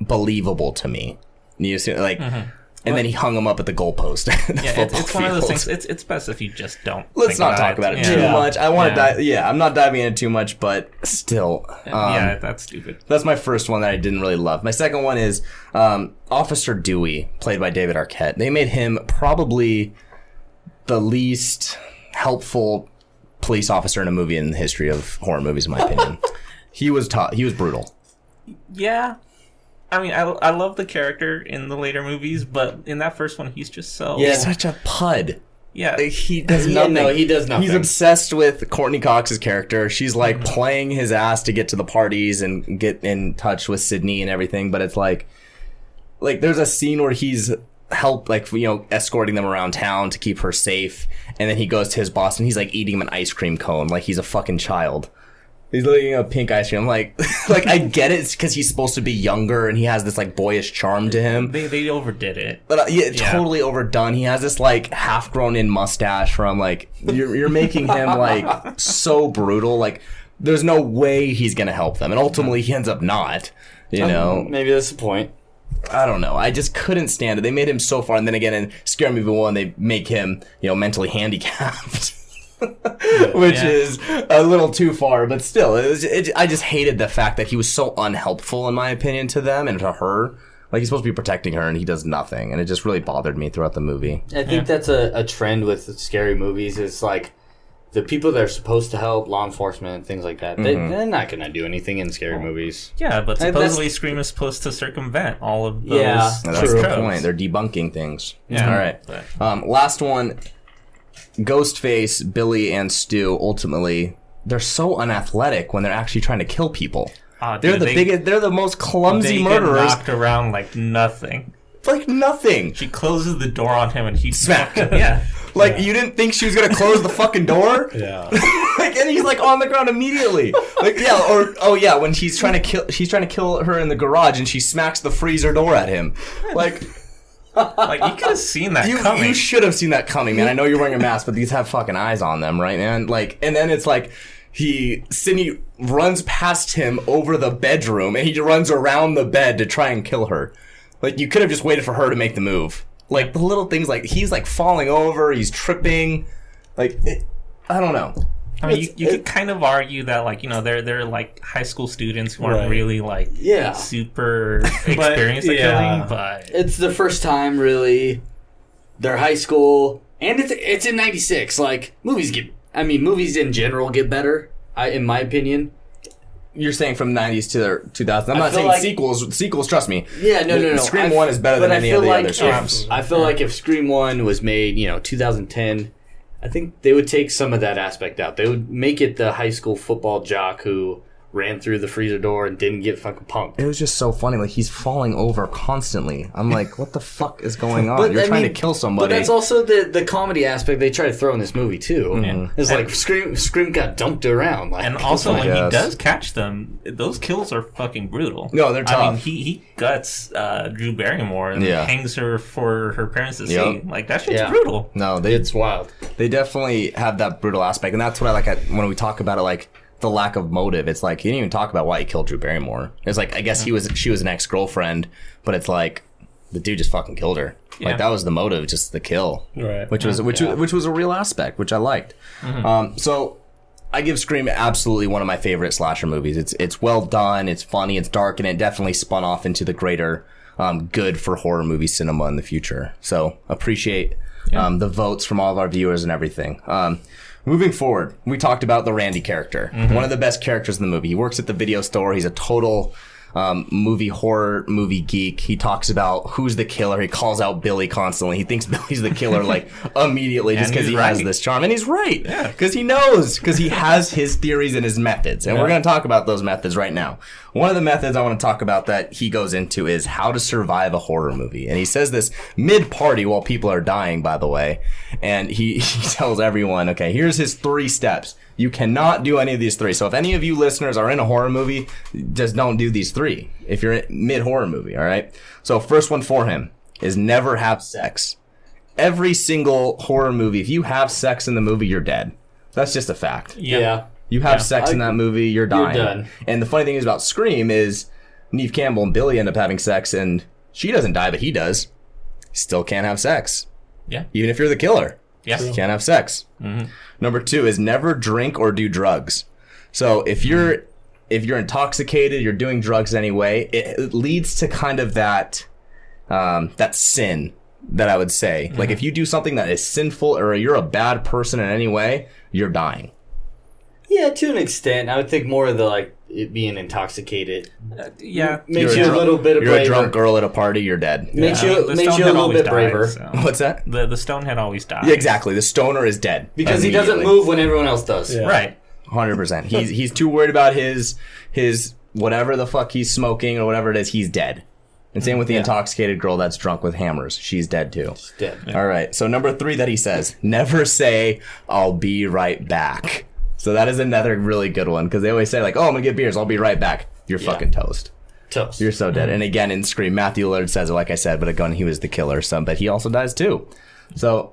believable to me. You see, like, and then he hung him up at the goalpost. at the Yeah, it's, it's one of those things. It's it's best if you just don't. Let's not talk about it Yeah. too Yeah. much. I want to dive. Yeah, I'm not diving into too much, but still, um, yeah, that's stupid. that's my first one that I didn't really love. My second one is um, Officer Dewey, played by David Arquette. They made him probably the least helpful police officer in a movie in the history of horror movies, in my opinion. he was tough. He was brutal. Yeah. I mean, I, I love the character in the later movies, but in that first one, he's just so Yeah. Such a pud. yeah. He does Yeah, nothing. no, he does nothing. He's obsessed with Courteney Cox's character. She's like mm-hmm. playing his ass to get to the parties and get in touch with Sidney and everything. But it's like, like there's a scene where he's help like you know escorting them around town to keep her safe, and then he goes to his boss and he's like eating him an ice cream cone like he's a fucking child. He's eating a pink ice cream. I'm like, like I get it because he's supposed to be younger and he has this like boyish charm to him. They they overdid it. But uh, yeah, Yeah. totally overdone. He has this like half grown in mustache from like you're you're making him like so brutal. Like there's no way he's gonna help them, and ultimately he ends up not. You know, Maybe that's the point. I don't know. I just couldn't stand it. They made him so far, and then again in Scary Movie One, they make him you know mentally handicapped. Which Yeah. is a little too far, but still, it was, it, I just hated the fact that he was so unhelpful, in my opinion, to them and to her. Like he's supposed to be protecting her, and he does nothing, and it just really bothered me throughout the movie. I think that's a, a trend with scary movies. Is like the people that are supposed to help, law enforcement, things like that. They, they're not gonna do anything in scary movies. Yeah, but supposedly Scream is supposed to circumvent all of those. Yeah, That's those the point. They're debunking things. Yeah. All right. But- Um, last one. Ghostface, Billy, and Stu. Ultimately, they're so unathletic when they're actually trying to kill people. Ah, Aw, They're dude, the they- biggest. They're the most clumsy They get murderers. knocked around like nothing. Like nothing. She closes the door on him and he Smack. yeah. Like you didn't think she was gonna close the fucking door. Yeah. like, and he's like on the ground immediately. Like, yeah, or oh yeah, when she's trying to kill, she's trying to kill her in the garage, and she smacks the freezer door at him. Like, Like you could have seen that you coming. you should have seen that coming, man. I know you're wearing a mask, but these have fucking eyes on them, right, man? Like, and then it's like he Sidney runs past him over the bedroom, and he runs around the bed to try and kill her. Like, you could have just waited for her to make the move. Like the little things, like he's like falling over, he's tripping. Like, it, I don't know. I mean, you, It's- you it- could kind of argue that, like, you know, they're they're like high school students who aren't Right. really like Yeah. super experienced at yeah. killing, but It's the first time really. They're high school, and it's it's in '96. Like movies get, I mean, movies in general get better. I, in my opinion. You're saying from '90s to the 2000s. I'm I not saying like- sequels. Sequels, trust me. Yeah, no, no, no. Scream I- One is better than I any of the like other if- I feel like if Scream One was made, you know, 2010, I think they would take some of that aspect out. They would make it the high school football jock who ran through the freezer door and didn't get fucking punked. It was just so funny. Like he's falling over constantly. I'm like, what the fuck is going on? But, You're I trying mean, to kill somebody. But that's also the the comedy aspect they try to throw in this movie too. Mm-hmm. It's like Scream Scream got dumped around. Like, and also when he does catch them, those kills are fucking brutal. No, they're I mean, he he guts uh, Drew Barrymore and Yeah. hangs her for her parents to Yep. see. Like that shit's Yeah. brutal. no, they it's wild. they definitely have that brutal aspect, and that's what I like at, when we talk about it. Like the lack of motive. It's like he didn't even talk about why he killed Drew Barrymore. It's like I guess he was she was an ex girlfriend, but it's like the dude just fucking killed her. Yeah. Like that was the motive, just the kill. Right. which was which Yeah. was, which was a real aspect, which I liked. Um, so I give Scream absolutely one of my favorite slasher movies. It's it's well done, it's funny, it's dark, and it definitely spun off into the greater um, good for horror movie cinema in the future. So appreciate um, the votes from all of our viewers and everything. Moving forward, we talked about the Randy character, mm-hmm. one of the best characters in the movie. He works at the video store. He's a total um, movie horror movie geek. He talks about who's the killer. He calls out Billy constantly. He thinks Billy's the killer like immediately just because he has this charm, and he's right because he knows because he has his theories and his methods, and we're going to talk about those methods right now. One of the methods I want to talk about that he goes into is how to survive a horror movie, and he says this mid party while people are dying, by the way, and he, he tells everyone, okay, here's his three steps. You cannot do any of these three. So if any of you listeners are in a horror movie, just don't do these three. If you're in mid horror movie, all right. So first one for him is never have sex every single horror movie, if you have sex in the movie, you're dead. That's just a fact. Yeah. You have Yeah. sex in that movie, you're dying. done. And the funny thing is about Scream is Neve Campbell and Billy end up having sex, and she doesn't die, but he does. Still can't have sex, Yeah. even if you're the killer. Yes. You can't have sex. Mm-hmm. Number two is never drink or do drugs. So if you're if you're intoxicated, you're doing drugs anyway. It, it leads to kind of that um, that sin that I would say. Like if you do something that is sinful or you're a bad person in any way, you're dying. Yeah, to an extent. I would think more of the like it being intoxicated Yeah. makes You're a you a drunk- little bit of You're a drunk girl at a party, you're dead. Makes you The makes you a little always bit dies, braver so- What's that? The the stonehead always dies. Yeah, exactly. The stoner is dead because he doesn't move when everyone else does. Yeah. Right. Hundred percent. He's he's too worried about his his whatever the fuck he's smoking or whatever it is. He's dead. And same with the intoxicated girl that's drunk with hammers. She's dead too. Dead. All right. So number three that he says, never say I'll be right back. So that is another really good one because they always say like, oh, I'm gonna get beers. I'll be right back. You're fucking toast. Toast. You're so dead. Mm-hmm. And again, in Scream, Matthew Lillard says it like I said, but again, he was the killer. So, but he also dies too. So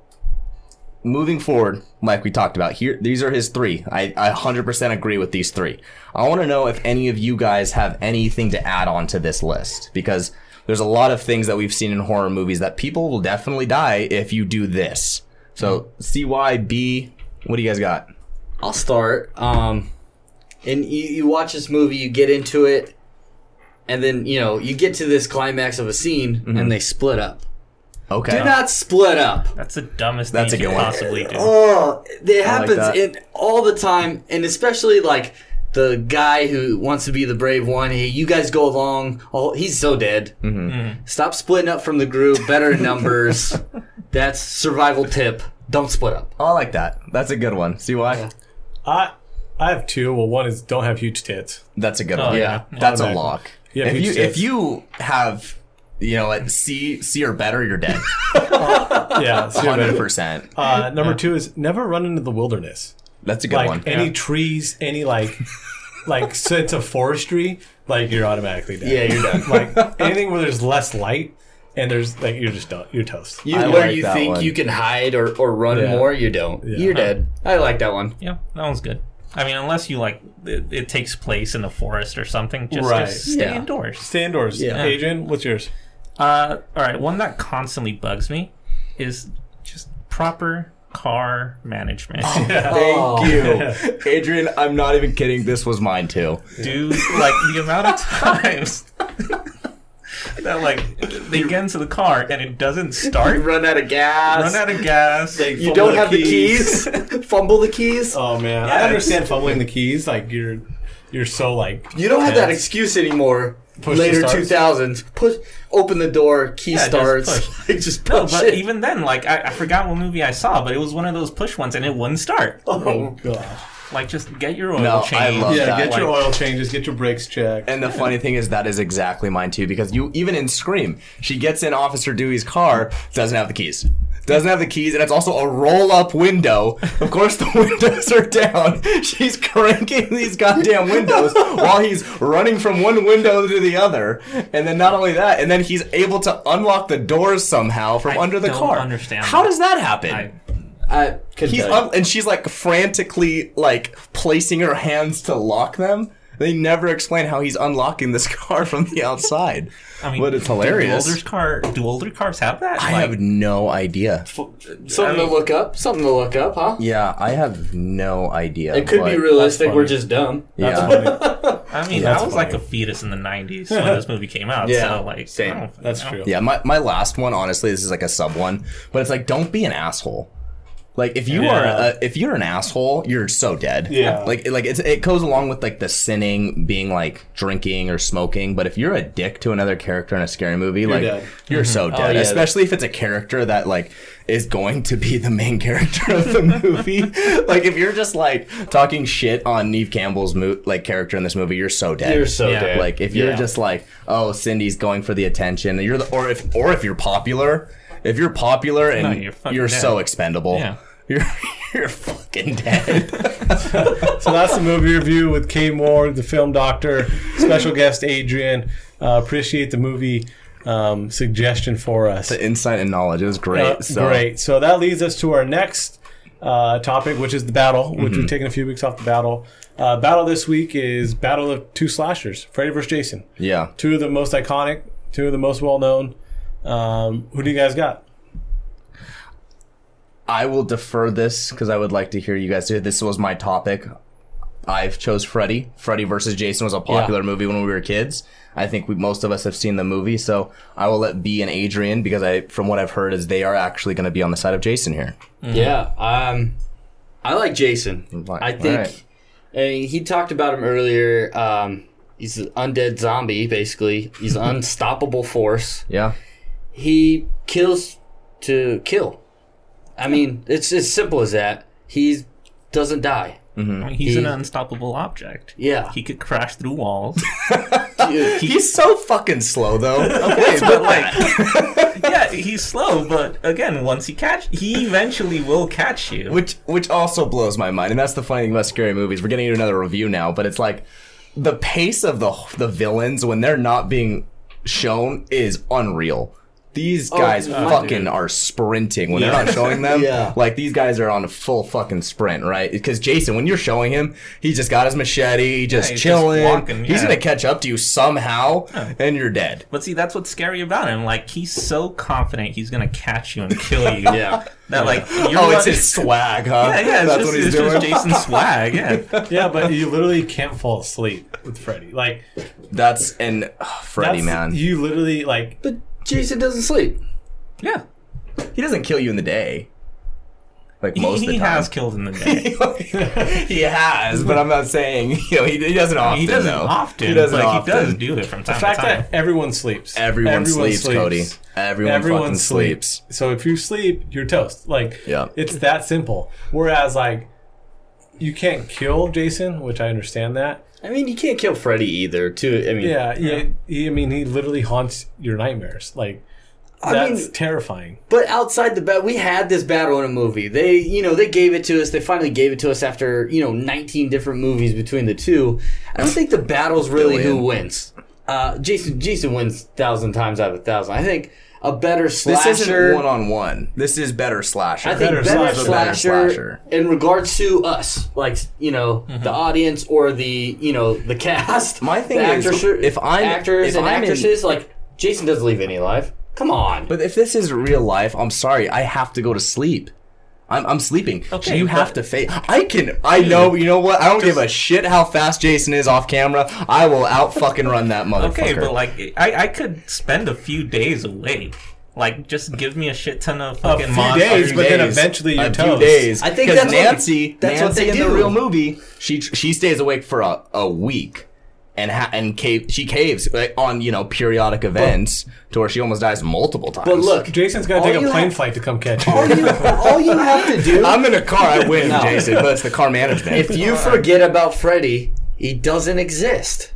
moving forward, like we talked about here, these are his three. I, I 100% agree with these three. I want to know if any of you guys have anything to add on to this list because there's a lot of things that we've seen in horror movies that people will definitely die if you do this. So mm-hmm. CYB, what do you guys got? I'll start. Um, and you, you watch this movie, you get into it, and then you know you get to this climax of a scene, and they split up. Okay. Do not split up. That's the dumbest That's thing a you good could one. possibly do. Oh, it happens that. in all the time, and especially like the guy who wants to be the brave one. Hey, you guys go along. Oh, he's so dead. Mm-hmm. Stop splitting up from the group. Better in numbers. That's survival tip. Don't split up. Oh, I like that. That's a good one. See why? I I have two. Well, one is don't have huge tits. That's a good Oh, one. yeah. That's a Automatically. lock. Yeah, if huge you tits. if you have you know like C C or better, you're dead. Yeah, so you're Hundred better. percent. Uh, number two is never run into the wilderness. That's a good Like one. any Yeah. trees, any like like sense of forestry, like you're automatically dead. Yeah, you're done. like anything where there's less light and there's like you're just done. You're toast. You, I where like you that think one. you can hide or, or run Yeah. more, you don't. Yeah. You're dead. I like that one. Yeah, that one's good. I mean, unless you like it, it takes place in the forest or something, just, Right. just stay Yeah. indoors. Stay indoors. Yeah. Adrian, what's yours? Uh, all right, one that constantly bugs me is just proper car management. Thank you, Adrian. I'm not even kidding. This was mine too. Dude, like the amount of times that like they get into the car and it doesn't start, Run out of gas. run out of gas. you don't have the keys. Fumble the keys. Oh man, Yeah, I understand fumbling the keys. Like you're you're so like You don't have that excuse anymore. Push Later two thousands. Push open the door, key Yeah, starts. push. Like, just No, but it. even then, like I, I forgot what movie I saw, but it was one of those push ones and it wouldn't start. Oh god. Like just get your oil No, I changed. love Yeah, that. get your oil changes, get your brakes checked. And the funny thing is that is exactly mine too, because you even in Scream, she gets in Officer Dewey's car, doesn't have the keys. Doesn't have the keys, and it's also a roll-up window. Of course, the windows are down. She's cranking these goddamn windows while he's running from one window to the other. And then not only that, and then he's able to unlock the doors somehow from I under the don't car. understand How that. does that happen? I, I He's un- and she's like frantically like placing her hands to lock them. They never explain how he's unlocking this car from the outside. I mean, but it's do hilarious. older car, do older cars have that? I have no idea. Uh, something to look up. Something to look up, huh? Yeah, I have no idea. It could be realistic. We're just dumb. Yeah. I mean, That's I was like a fetus in the '90s when this movie came out. Yeah, so like, same. That's know. true. Yeah, my, my last one, honestly, this is like a sub one, but it's like, don't be an asshole. Like if you are a, if you're an asshole, you're so dead. Yeah. Like like it's, it goes along with like the sinning being like drinking or smoking, but if you're a dick to another character in a scary movie, like dead. you're so oh, dead. yeah. Especially if it's a character that like is going to be the main character of the movie. like if you're just like talking shit on Neve Campbell's mo- like character in this movie, you're so dead. You're so Yeah. dead. Like if you're Yeah. just like, oh, Cindy's going for the attention, you're the, or if or if you're popular, if you're popular and No, you're, you're so expendable, Yeah. you're you're fucking dead. So that's the movie review with Kay Moore, the film doctor, special guest Adrian. Uh, appreciate the movie um, suggestion for us. the insight and knowledge it was great. Uh, so Great. So that leads us to our next uh, topic, which is the battle, which Mm-hmm. we've taken a few weeks off the battle. Uh, battle this week is Battle of Two Slashers, Freddy vs. Jason. yeah, Two of the most iconic, two of the most well known. Um, who do you guys got? I will defer this because I would like to hear you guys do. it. This was my topic. I've chose Freddy. Freddy versus Jason was a popular movie when we were kids. I think we, most of us have seen the movie, so I will let B and Adrian because I, from what I've heard, is they are actually going to be on the side of Jason here. Yeah, um, I like Jason. Right, I think alright. and he talked about him earlier. Um, he's an undead zombie, basically. He's an unstoppable force. Yeah, He kills to kill. I mean, it's as simple as that. He doesn't die. Mm-hmm. I mean, he's He- an unstoppable object. Yeah. He could crash through walls. Dude, he's so fucking slow though. Okay, but like, yeah, he's slow, but again, once he catch, he eventually will catch you. which which also blows my mind, and that's the funny thing about scary movies. We're getting into another review now, but it's like the pace of the the villains when they're not being shown is unreal. These oh, guys my fucking dude. are sprinting when they're not showing them. Yeah. Like these guys are on a full fucking sprint, right? Because Jason, when you're showing him, he just got his machete, he just he's just chilling. walking, He's yeah. gonna catch up to you somehow, and you're dead. But see, that's what's scary about him. Like he's so confident he's gonna catch you and kill you. yeah. That like you're Oh, it's his swag, huh? Yeah, yeah, it's That's just, what he's it's doing. just Jason's swag. Yeah, Yeah, but you literally can't fall asleep with Freddy. Like That's and ugh, Freddy, that's- man. you literally like But Jason doesn't sleep. yeah. He doesn't kill you in the day. Like He, most of the he has killed in the day. he has, but I'm not saying you know he, he doesn't often. he doesn't though. often. He doesn't but often. he does do it from time to time. the fact to time. that everyone sleeps. Everyone, sleeps, Cody. Everyone, fucking sleeps. So if you sleep, you're toast. Like Yeah. it's that simple. Whereas like you can't kill Jason, which I understand that. I mean, you can't kill Freddy either. Too. I mean, Yeah, yeah. He, I mean, he literally haunts your nightmares. Like I that's mean- terrifying. But outside the bat, we had this battle in a movie. They, you know, they gave it to us. They finally gave it to us after, you know, 19 different movies between the two. I don't think the battle's really who wins. Uh, Jason, Jason wins thousand times out of a thousand. I think a better slasher. This isn't one on one. This is better slasher. I think Better better, slasher. slasher, Better slasher. in regards to us, like you know, mm-hmm. the audience or the you know the cast. My thing the is, actors- if I'm- actors if and I'm in- actresses, like Jason doesn't leave any alive. Come on. But if this is real life, I'm sorry. I have to go to sleep. I'm, I'm sleeping. Okay, you have to face. I can. I know. You know what? I don't give a shit how fast Jason is off camera. I will out fucking run that motherfucker. Okay, but like I, I could spend a few days away. Like just give me a shit ton of A fucking few monsters. days, few but then eventually you're a few toast. days. I think that's what- Nancy. that's what Nancy they in do. the real movie. She she stays awake for a, a week. And ha- and cave she caves like, on you know periodic events to where she almost dies multiple times. But look, Jason's gonna take a plane have- flight to come catch you. all you, all you have to do I'm in a car. I win, No. Jason. But it's the car management. If you forget about Freddy, he doesn't exist.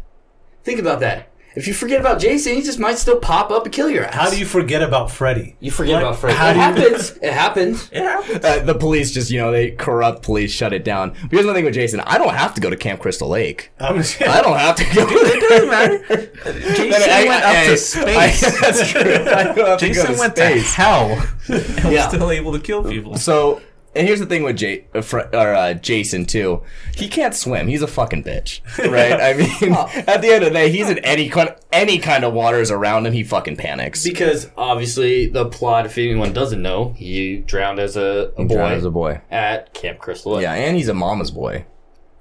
Think about that. If you forget about Jason, he just might still pop up and kill your ass. How do you forget about Freddy? You forget Like, about Freddy. how It do you- happens. It happens. Yeah. uh, the police just you know they corrupt police shut it down. But here's one thing with Jason. I don't have to go to Camp Crystal Lake. I'm just- I don't have to go. It doesn't matter. Jason went up to space. I- that's true. I don't have to go Jason to went space. to hell and Yeah. still able to kill people. So And here's the thing with Jay, uh, Fre- or, uh, Jason too. He can't swim. He's a fucking bitch, right? I mean, at the end of the day, he's in any kind, any kind of waters around him. He fucking panics. Because obviously, the plot, if anyone doesn't know, he drowned as a, a boy Drowned as a boy. at Camp Crystal Lake. Yeah, and he's a mama's boy.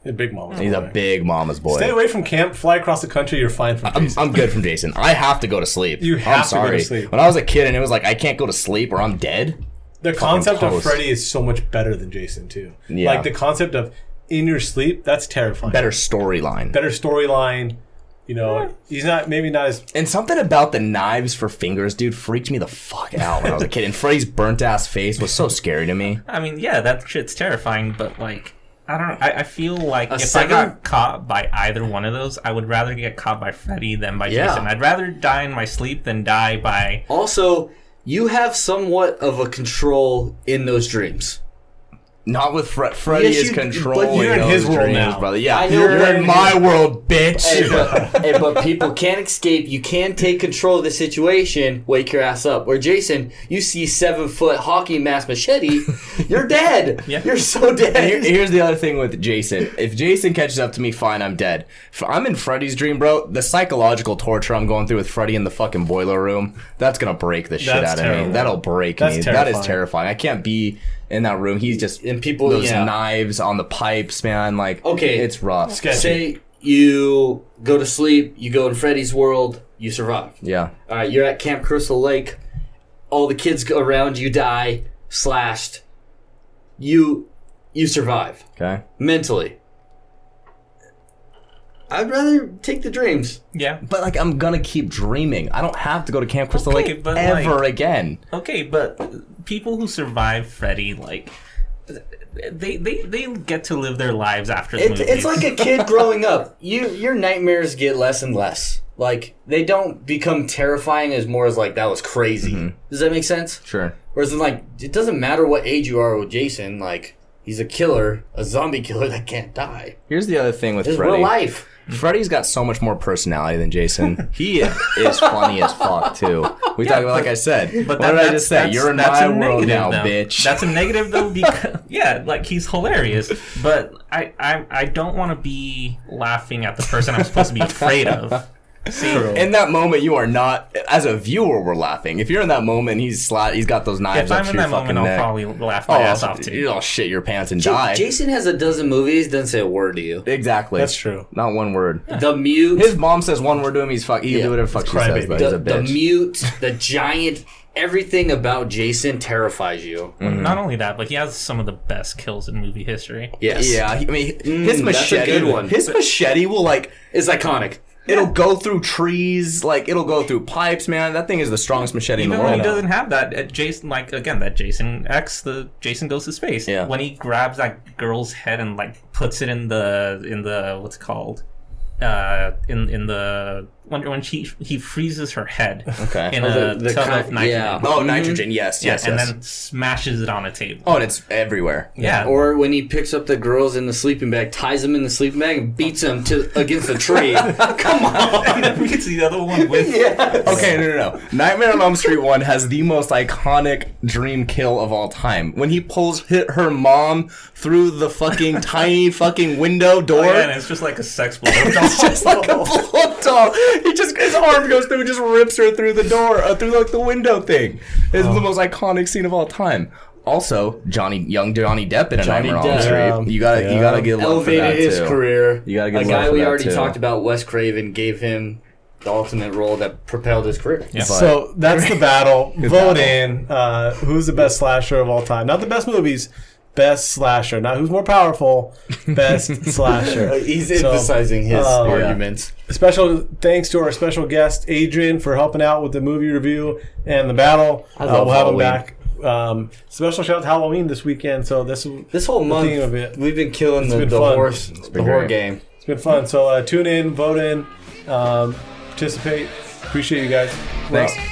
A big mama. He's a big mama's boy. Stay away from camp. Fly across the country. You're fine from I'm, Jason. I'm good from Jason. I have to go to sleep. You have I'm to go to sorry. sleep. When I was a kid and it was like I can't go to sleep or I'm dead. The concept of. Freddy is so much better than Jason too. Yeah. Like the concept of in your sleep, that's terrifying. Better storyline. better storyline. You know, he's not maybe not as And something about the knives for fingers, dude, freaked me the fuck out when I was a kid. And Freddy's burnt ass face was so scary to me. I mean, yeah, that shit's terrifying, but like, I don't. I, I feel like if second- I got caught by either one of those, I would rather get caught by Freddy than by Yeah. Jason. I'd rather die in my sleep than die by. Also, you have somewhat of a control in those dreams. Not with Fre- Freddy Yes, is you- controlling but you're in his world dreams, now. brother. Yeah, I know, you're but- in my world, bitch. Hey, but, hey, but people can't escape. You can take control of the situation. Wake your ass up. Where Jason, you see seven foot hockey mask machete, you're dead. Yeah. You're so dead. Here- here's the other thing with Jason. If Jason catches up to me, fine, I'm dead. If I'm in Freddy's dream, bro. The psychological torture I'm going through with Freddy in the fucking boiler room, that's gonna break the shit That's out of me. That'll break That's me. That terrifying. is terrifying. I can't be in that room. He's just And people- those yeah. knives on the pipes, man. Like, Okay. it's rough. Sketchy. Say you go to sleep, you go in Freddy's world, you survive. Yeah. All right, you're at Camp Crystal Lake. All the kids around you die, slashed. You you survive Okay. mentally. I'd rather take the dreams. Yeah. But like, I'm gonna keep dreaming. I don't have to go to Camp Crystal Okay, Lake but, ever like- again. Okay, but people who survive Freddy, like, they they they get to live their lives after the It's, movie. it's like a kid growing up. You your nightmares get less and less. Like they don't become terrifying as more as like that was crazy. Mm-hmm. Does that make sense? Sure. Whereas in like it doesn't matter what age you are with Jason. Like he's a killer, a zombie killer that can't die. Here's the other thing with It's Freddy. real life. Mm. Freddy's got so much more personality than Jason. He is funny as fuck too. We talk about, like I said. But what that, did I just say? You're in my a world negative, now, though. bitch. That's a negative though, because yeah, like he's hilarious. But I I, I don't want to be laughing at the person I'm supposed to be afraid of. See, in that moment, you are not. As a viewer, we're laughing. If you're in that moment, he's slat. He's got those knives if up I'm to in your that fucking moment, I'll probably laugh my oh, ass off too. you'll shit your pants and J- die. Jason has a dozen movies. Doesn't say a word to you. exactly. That's true. Not one word. The mute. His mom says one word to him. He's fuck. He can do whatever the fuck she says, crybaby. but he's the, a the mute, the giant, everything about Jason terrifies you. Mm-hmm. Not only that, but he has some of the best kills in movie history. Yes. yeah, he, I mean, his Mm, that's a machete. good one. His machete will like is iconic. It'll go through trees, like it'll go through pipes, man. That thing is the strongest machete in Even the when world. he doesn't have that, uh, Jason, like again, that Jason X, the Jason goes to space. Yeah. When he grabs that girl's head and like puts it in the in the what's it called, uh, in in the when when she he freezes her head. Okay. In Oh, a the- the tub kind- of nitrogen. yeah. Oh, mm-hmm. nitrogen. Yes, Yeah, yes, and yes. then smashes it on a table. oh, and it's everywhere. yeah. Or when he picks up the girls in the sleeping bag, ties them in the sleeping bag, and beats them to against a tree. Come on. and then we can see the other one with. Okay, no, no, no. Nightmare on Elm Street one has the most iconic dream kill of all time. When he pulls hit her mom through the fucking tiny fucking window door. Oh, yeah, and it's just like a sex blow. It's just like a blow-up. He just his arm goes through and just rips her through the door, uh, through like the window thing. It's the most iconic scene of all time. Also, Johnny, young Johnny Depp in a Johnny Nightmare on Elm Depp. Street. You gotta, you gotta give love for that Elevated his too. career. You gotta give a guy we already too. talked about, Wes Craven, gave him the ultimate role that propelled his career. Yeah. So that's the battle. Vote in. Uh, who's the best slasher of all time? Not the best movies. Best slasher. Not who's more powerful. Best slasher. He's So, emphasizing his uh, yeah. arguments. Special thanks to our special guest Adrian for helping out with the movie review and the battle. I Uh, we'll have him back. Um, special shout out to Halloween this weekend. So this This whole month, of it. we've been killing the, been the fun. horse, the been horror game. It's been fun. So uh, tune in, vote in, um, participate. Appreciate you guys. Thanks. Well,